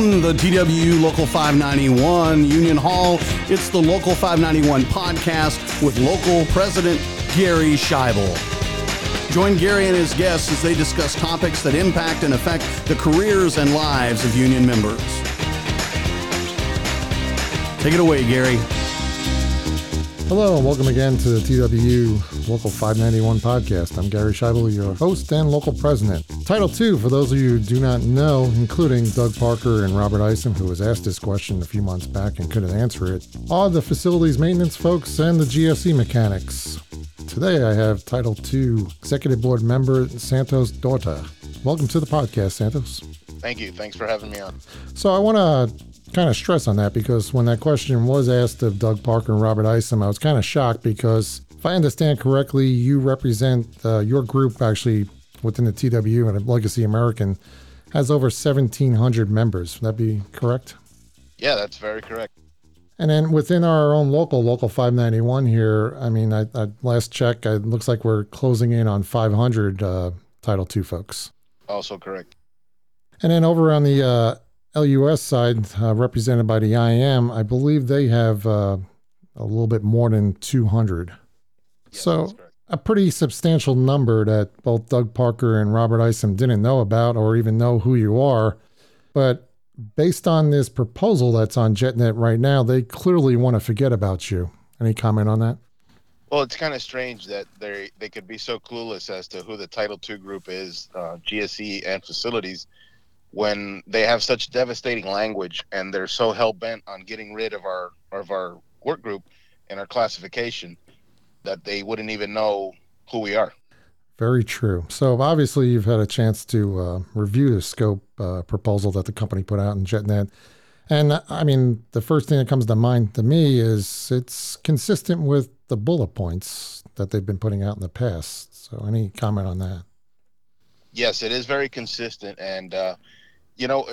From the TWU Local 591 Union Hall, it's the Local 591 podcast with local president Gary Schaible. Join Gary and his guests as they discuss topics that impact and affect the careers and lives of union members. Take it away, Gary. Hello, and welcome again to the TWU Local 591 podcast. I'm Gary Schaible, your host and local president. Title II, for those of you who do not know, including Doug Parker and Robert Isom, who was asked this question a few months back and couldn't answer it, are the facilities maintenance folks and the GSE mechanics. Today I have Title II Executive Board member Santos Dorta. Welcome to the podcast, Santos. Thank you. Thanks for having me on. So I want to kind of stress on that because when that question was asked of Doug Parker and Robert Isom, I was kind of shocked because if I understand correctly, you represent uh, your group actually within the TWU and Legacy American has over 1,700 members. Would that be correct? Yeah, that's very correct. And then within our own local, Local 591 here, I mean, I, I last check, it looks like we're closing in on 500 uh, Title II folks. Also correct. And then over on the uh, LUS side, uh, represented by the IAM, I believe they have uh, a little bit more than 200. so, a pretty substantial number that both Doug Parker and Robert Isom didn't know about or even know who you are. But based on this proposal that's on JetNet right now, they clearly want to forget about you. Any comment on that? Well, it's kind of strange that they they could be so clueless as to who the Title II group is, uh, GSE and facilities, when they have such devastating language and they're so hell bent on getting rid of our of our work group and our classification that they wouldn't even know who we are. Very true. So obviously you've had a chance to uh, review the scope uh, proposal that the company put out in JetNet. And I mean, the first thing that comes to mind to me is it's consistent with the bullet points that they've been putting out in the past. So any comment on that? Yes, it is very consistent. And, uh, you know,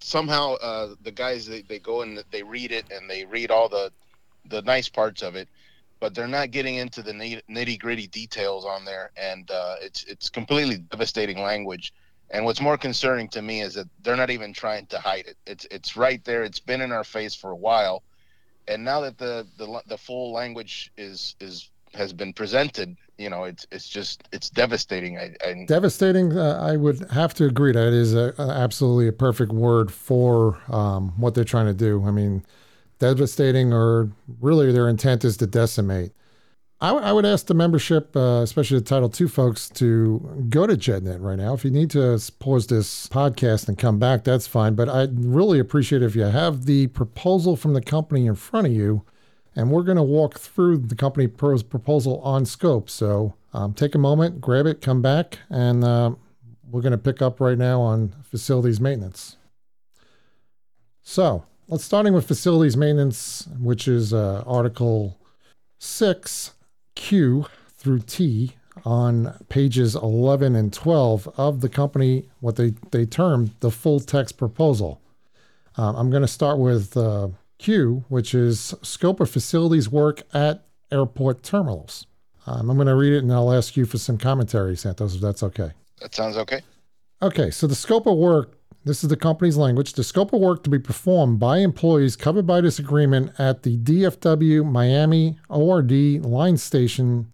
somehow uh, the guys they, they go and they read it and they read all the the nice parts of it, but they're not getting into the nitty gritty details on there, and uh, it's it's completely devastating language. And what's more concerning to me is that they're not even trying to hide it. It's it's right there. It's been in our face for a while, and now that the the, the full language is is has been presented, you know, it's it's just it's devastating. I, I devastating. Uh, I would have to agree that is a, a absolutely a perfect word for um, what they're trying to do. I mean, devastating, or really their intent is to decimate. I, w- I would ask the membership, uh, especially the Title II folks, to go to JetNet right now. If you need to pause this podcast and come back, that's fine. But I'd really appreciate if you have the proposal from the company in front of you and we're going to walk through the company pros proposal on scope. So um, take a moment, grab it, come back, and uh, we're going to pick up right now on facilities maintenance. So let's starting with facilities maintenance, which is uh, Article 6, Q through T on pages 11 and 12 of the company, what they, they term the full text proposal. Um, I'm going to start with uh, Q, which is scope of facilities work at airport terminals. Um, I'm going to read it and I'll ask you for some commentary, Santos, if that's okay. That sounds okay. Okay, so the scope of work this is the company's language. The scope of work to be performed by employees covered by this agreement at the DFW Miami ORD line station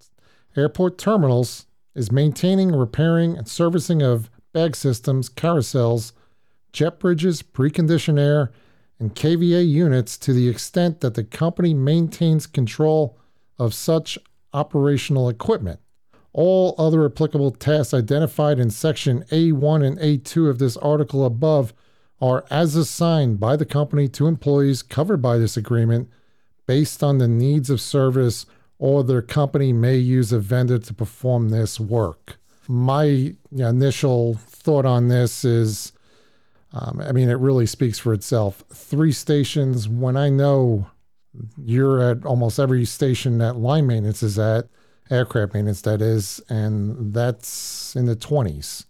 airport terminals is maintaining, repairing, and servicing of bag systems, carousels, jet bridges, preconditioned air, and KVA units to the extent that the company maintains control of such operational equipment. All other applicable tasks identified in section A1 and A2 of this article above are as assigned by the company to employees covered by this agreement based on the needs of service or their company may use a vendor to perform this work. My initial thought on this is um, I mean, it really speaks for itself. Three stations, when I know you're at almost every station that line maintenance is at, aircraft maintenance that is, and that's in the 20s.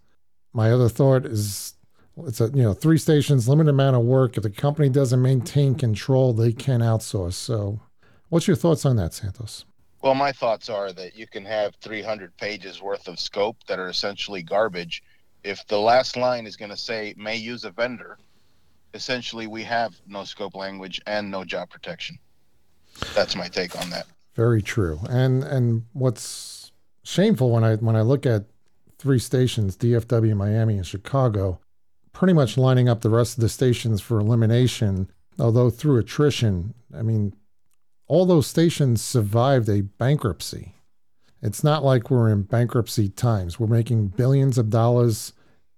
My other thought is it's a you know three stations limited amount of work if the company doesn't maintain control they can outsource so what's your thoughts on that santos well my thoughts are that you can have 300 pages worth of scope that are essentially garbage if the last line is going to say may use a vendor essentially we have no scope language and no job protection. That's my take on that. Very true. And and what's shameful when I when I look at three stations, DFW, Miami, and Chicago, pretty much lining up the rest of the stations for elimination, although through attrition. I mean, all those stations survived a bankruptcy. It's not like we're in bankruptcy times. We're making billions of dollars.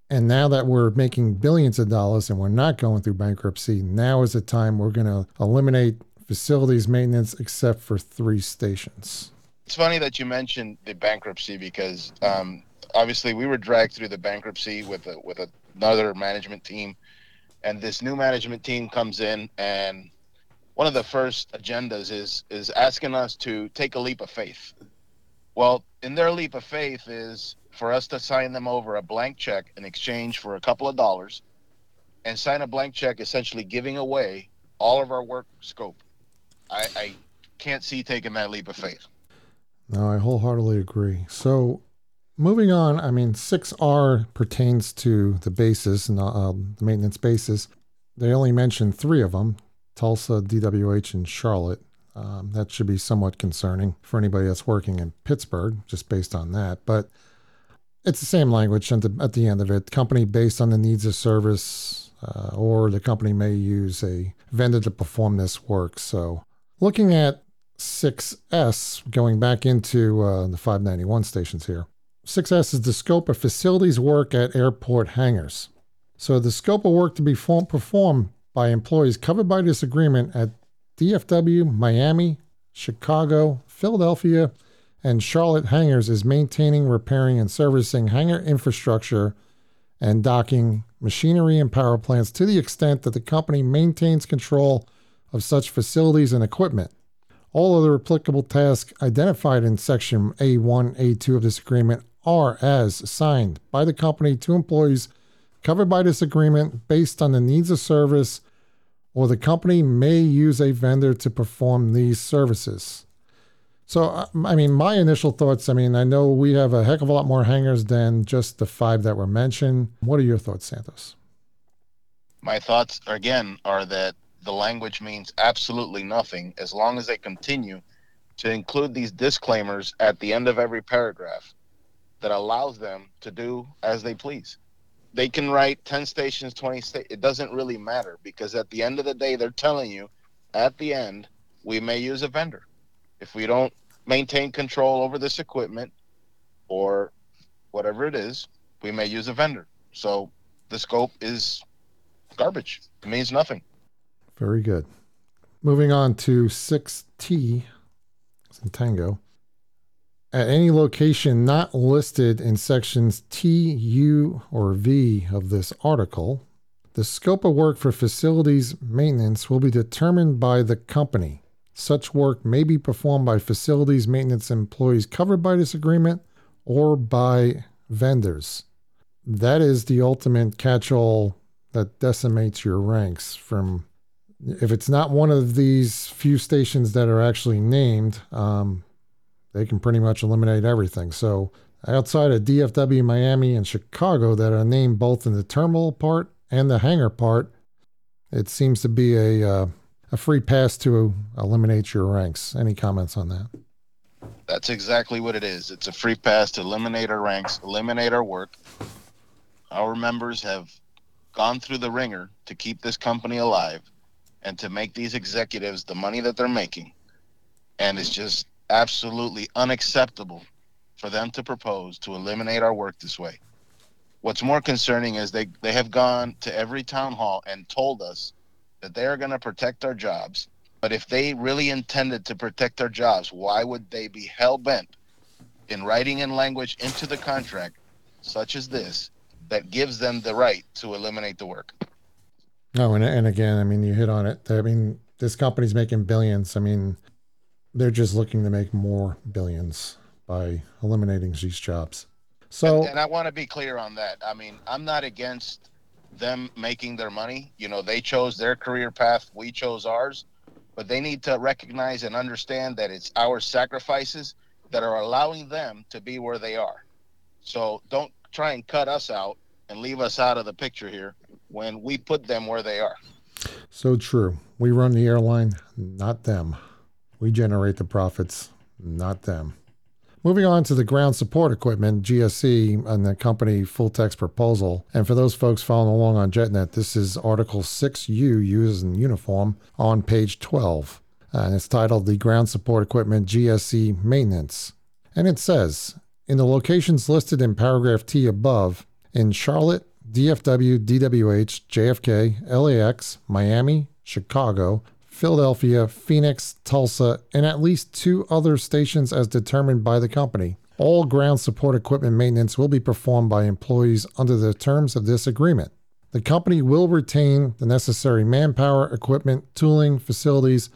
And now that we're making billions of dollars and we're not going through bankruptcy, now is the time we're going to eliminate facilities maintenance except for three stations. It's funny that you mentioned the bankruptcy because um, obviously we were dragged through the bankruptcy with a, with another management team, and this new management team comes in, and one of the first agendas is is asking us to take a leap of faith. Well, in their leap of faith is for us to sign them over a blank check in exchange for a couple of dollars, and sign a blank check essentially giving away all of our work scope. I, I can't see taking that leap of faith. No, I wholeheartedly agree. So moving on, I mean, 6R pertains to the bases and uh, the maintenance bases. They only mentioned three of them Tulsa, DWH, and Charlotte. Um, that should be somewhat concerning for anybody that's working in Pittsburgh, just based on that. But it's the same language at the, at the end of it. Company based on the needs of service, uh, or the company may use a vendor to perform this work. So, looking at 6S, going back into uh, the 591 stations here, 6S is the scope of facilities work at airport hangars. So the scope of work to be form- performed by employees covered by this agreement at DFW, Miami, Chicago, Philadelphia, and Charlotte hangars is maintaining, repairing, and servicing hangar infrastructure and docking machinery and power plants to the extent that the company maintains control of such facilities and equipment. All other applicable tasks identified in Section A1, A2 of this agreement are as assigned by the company to employees covered by this agreement based on the needs of service, or the company may use a vendor to perform these services. So, I mean, my initial thoughts I mean, I know we have a heck of a lot more hangars than just the five that were mentioned. What are your thoughts, Santos? My thoughts, again, are that the language means absolutely nothing as long as they continue to include these disclaimers at the end of every paragraph that allows them to do as they please. They can write 10 stations, 20 stations. It doesn't really matter because at the end of the day, they're telling you at the end, we may use a vendor. If we don't maintain control over this equipment or whatever it is, we may use a vendor. So the scope is garbage. It means nothing. Very good. Moving on to 6T, Tango at any location not listed in sections T, U, or V of this article, the scope of work for facilities maintenance will be determined by the company. Such work may be performed by facilities maintenance employees covered by this agreement or by vendors. That is the ultimate catch all that decimates your ranks from if it's not one of these few stations that are actually named, um, they can pretty much eliminate everything. So outside of DFW, Miami, and Chicago that are named both in the terminal part and the hangar part, it seems to be a uh, a free pass to eliminate your ranks. Any comments on that? That's exactly what it is. It's a free pass to eliminate our ranks, eliminate our work. Our members have gone through the ringer to keep this company alive and to make these executives the money that they're making. And it's just absolutely unacceptable for them to propose to eliminate our work this way. What's more concerning is they, they have gone to every town hall and told us that they are going to protect our jobs. But if they really intended to protect our jobs, why would they be hell bent in writing in language into the contract, such as this, that gives them the right to eliminate the work? No, and, and again, I mean, you hit on it. I mean, this company's making billions. I mean, they're just looking to make more billions by eliminating these jobs. So, and, and I want to be clear on that. I mean, I'm not against them making their money. You know, they chose their career path, we chose ours, but they need to recognize and understand that it's our sacrifices that are allowing them to be where they are. So don't try and cut us out and leave us out of the picture here when we put them where they are. So true. We run the airline, not them. We generate the profits, not them. Moving on to the ground support equipment, GSE, and the company full text proposal. And for those folks following along on JetNet, this is Article 6U used in uniform on page 12. And it's titled The Ground Support Equipment GSE Maintenance. And it says In the locations listed in paragraph T above, in Charlotte, DFW, DWH, JFK, LAX, Miami, Chicago, Philadelphia, Phoenix, Tulsa, and at least two other stations as determined by the company. All ground support equipment maintenance will be performed by employees under the terms of this agreement. The company will retain the necessary manpower, equipment, tooling, facilities,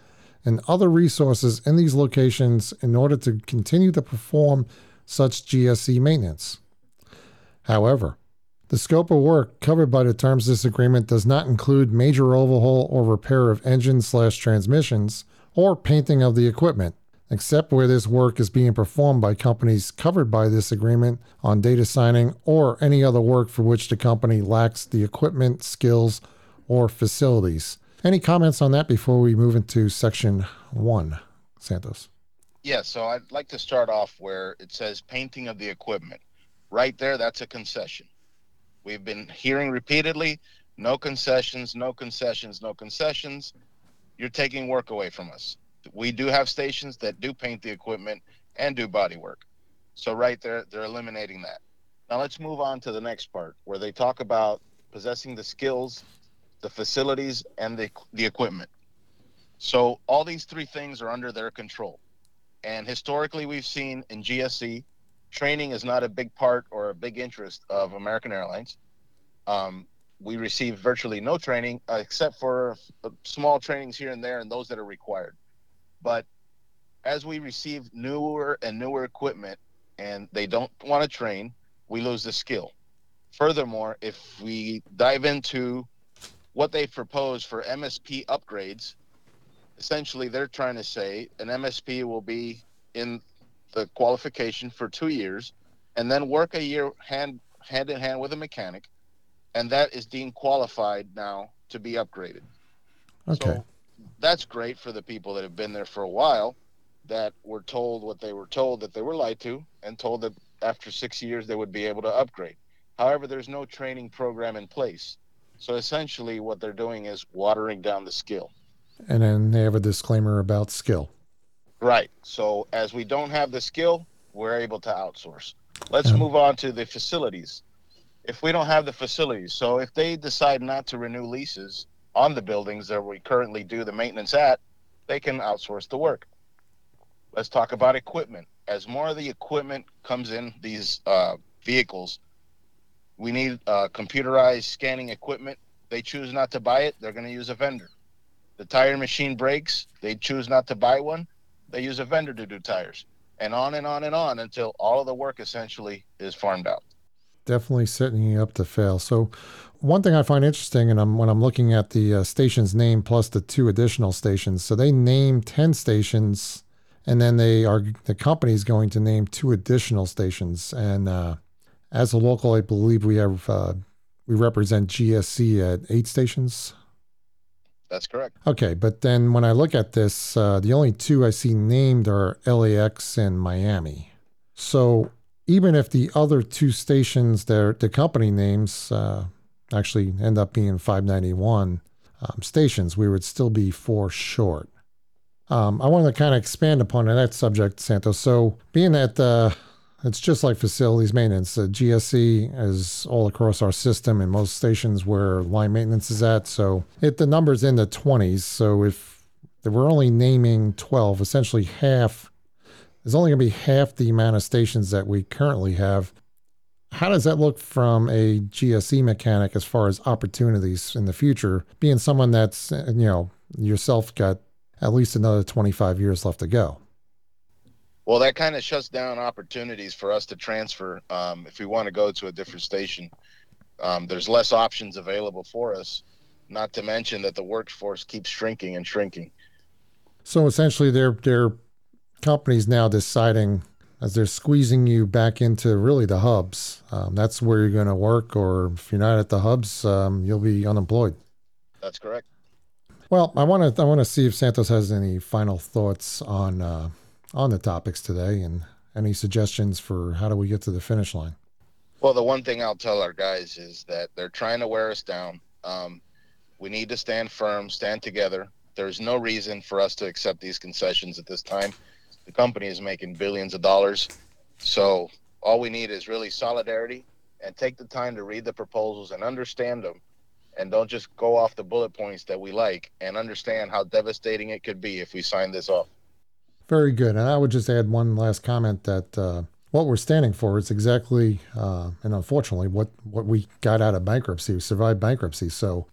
and other resources in these locations in order to continue to perform such GSE maintenance. However, the scope of work covered by the terms of this agreement does not include major overhaul or repair of engines slash transmissions or painting of the equipment, except where this work is being performed by companies covered by this agreement on data signing or any other work for which the company lacks the equipment, skills, or facilities. Any comments on that before we move into section one, Santos? Yeah, so I'd like to start off where it says painting of the equipment. Right there, that's a concession. We've been hearing repeatedly no concessions, no concessions, no concessions. You're taking work away from us. We do have stations that do paint the equipment and do body work. So, right there, they're eliminating that. Now, let's move on to the next part where they talk about possessing the skills, the facilities, and the, the equipment. So, all these three things are under their control. And historically, we've seen in GSE training is not a big part or a big interest of American Airlines. Um, we receive virtually no training uh, except for uh, small trainings here and there and those that are required. But as we receive newer and newer equipment and they don't want to train, we lose the skill. Furthermore, if we dive into what they propose for MSP upgrades, essentially they're trying to say an MSP will be in the qualification for two years, and then work a year hand hand in hand with a mechanic, and that is deemed qualified now to be upgraded. Okay. So that's great for the people that have been there for a while, that were told what they were told that they were lied to, and told that after six years they would be able to upgrade. However, there's no training program in place. So essentially, what they're doing is watering down the skill. And then they have a disclaimer about skill. Right. So as we don't have the skill, we're able to outsource. Let's Yeah. move on to the facilities. If we don't have the facilities, so if they decide not to renew leases on the buildings that we currently do the maintenance at, they can outsource the work. Let's talk about equipment. As more of the equipment comes in these uh, vehicles, we need uh, computerized scanning equipment. They choose not to buy it, they're going to use a vendor. The tire machine breaks, they choose not to buy one, they use a vendor to do tires, and on and on and on until all of the work essentially is farmed out. Definitely setting you up to fail. So, one thing I find interesting, and I'm when I'm looking at the uh, station's name plus the two additional stations, so they name ten stations, and then they are the company's going to name two additional stations. And uh, as a local, I believe we have uh, we represent GSE at eight stations. That's correct. Okay, but then when I look at this, uh, the only two I see named are LAX and Miami. So even if the other two stations, their the company names, uh, actually end up being 591 um, stations, we would still be four short. Um, I want to kind of expand upon that subject, Santos. So being that uh, it's just like facilities maintenance. Uh, GSE is all across our system in most stations where line maintenance is at. So it the numbers in the 20s. So if we're only naming 12, essentially half, there's only going to be half the amount of stations that we currently have. How does that look from a GSE mechanic as far as opportunities in the future? Being someone that's, you know, yourself got at least another 25 years left to go. Well, that kind of shuts down opportunities for us to transfer um, if we want to go to a different station. Um, there's less options available for us. Not to mention that the workforce keeps shrinking and shrinking. So essentially, their their companies now deciding as they're squeezing you back into really the hubs. Um, that's where you're going to work, or if you're not at the hubs, um, you'll be unemployed. That's correct. Well, I want to I want to see if Santos has any final thoughts on uh, on the topics today, and any suggestions for how do we get to the finish line. Well, the one thing I'll tell our guys is that they're trying to wear us down. Um, we need to stand firm, stand together. There's no reason for us to accept these concessions at this time. The company is making billions of dollars. So all we need is really solidarity and take the time to read the proposals and understand them and don't just go off the bullet points that we like and understand how devastating it could be if we sign this off. Very good. And I would just add one last comment that uh, what we're standing for is exactly, uh, and unfortunately, what, what we got out of bankruptcy, we survived bankruptcy. So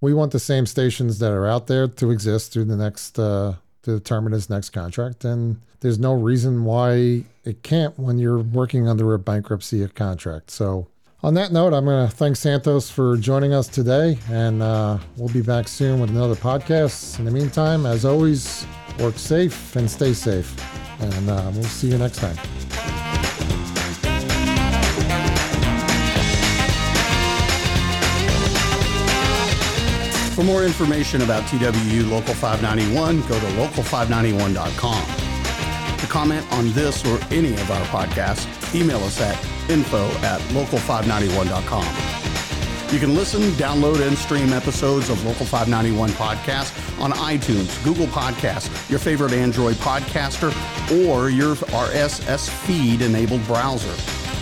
we want the same stations that are out there to exist through the next, uh, to determine his next contract. And there's no reason why it can't when you're working under a bankruptcy contract. So on that note, I'm going to thank Santos for joining us today, and uh, we'll be back soon with another podcast. In the meantime, as always, work safe and stay safe, and uh, we'll see you next time. For more information about TWU Local 591, go to local591.com. To comment on this or any of our podcasts, email us at info at local591.com. You can listen, download, and stream episodes of Local 591 podcast on iTunes, Google Podcasts, your favorite Android podcaster, or your RSS feed enabled browser.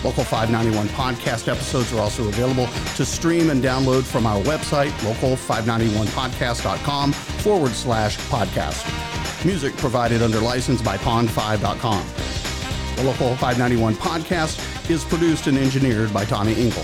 Local 591 podcast episodes are also available to stream and download from our website, local591podcast.com forward slash podcast. Music provided under license by pond5.com. The Local 591 podcast is produced and engineered by Tommy Engel.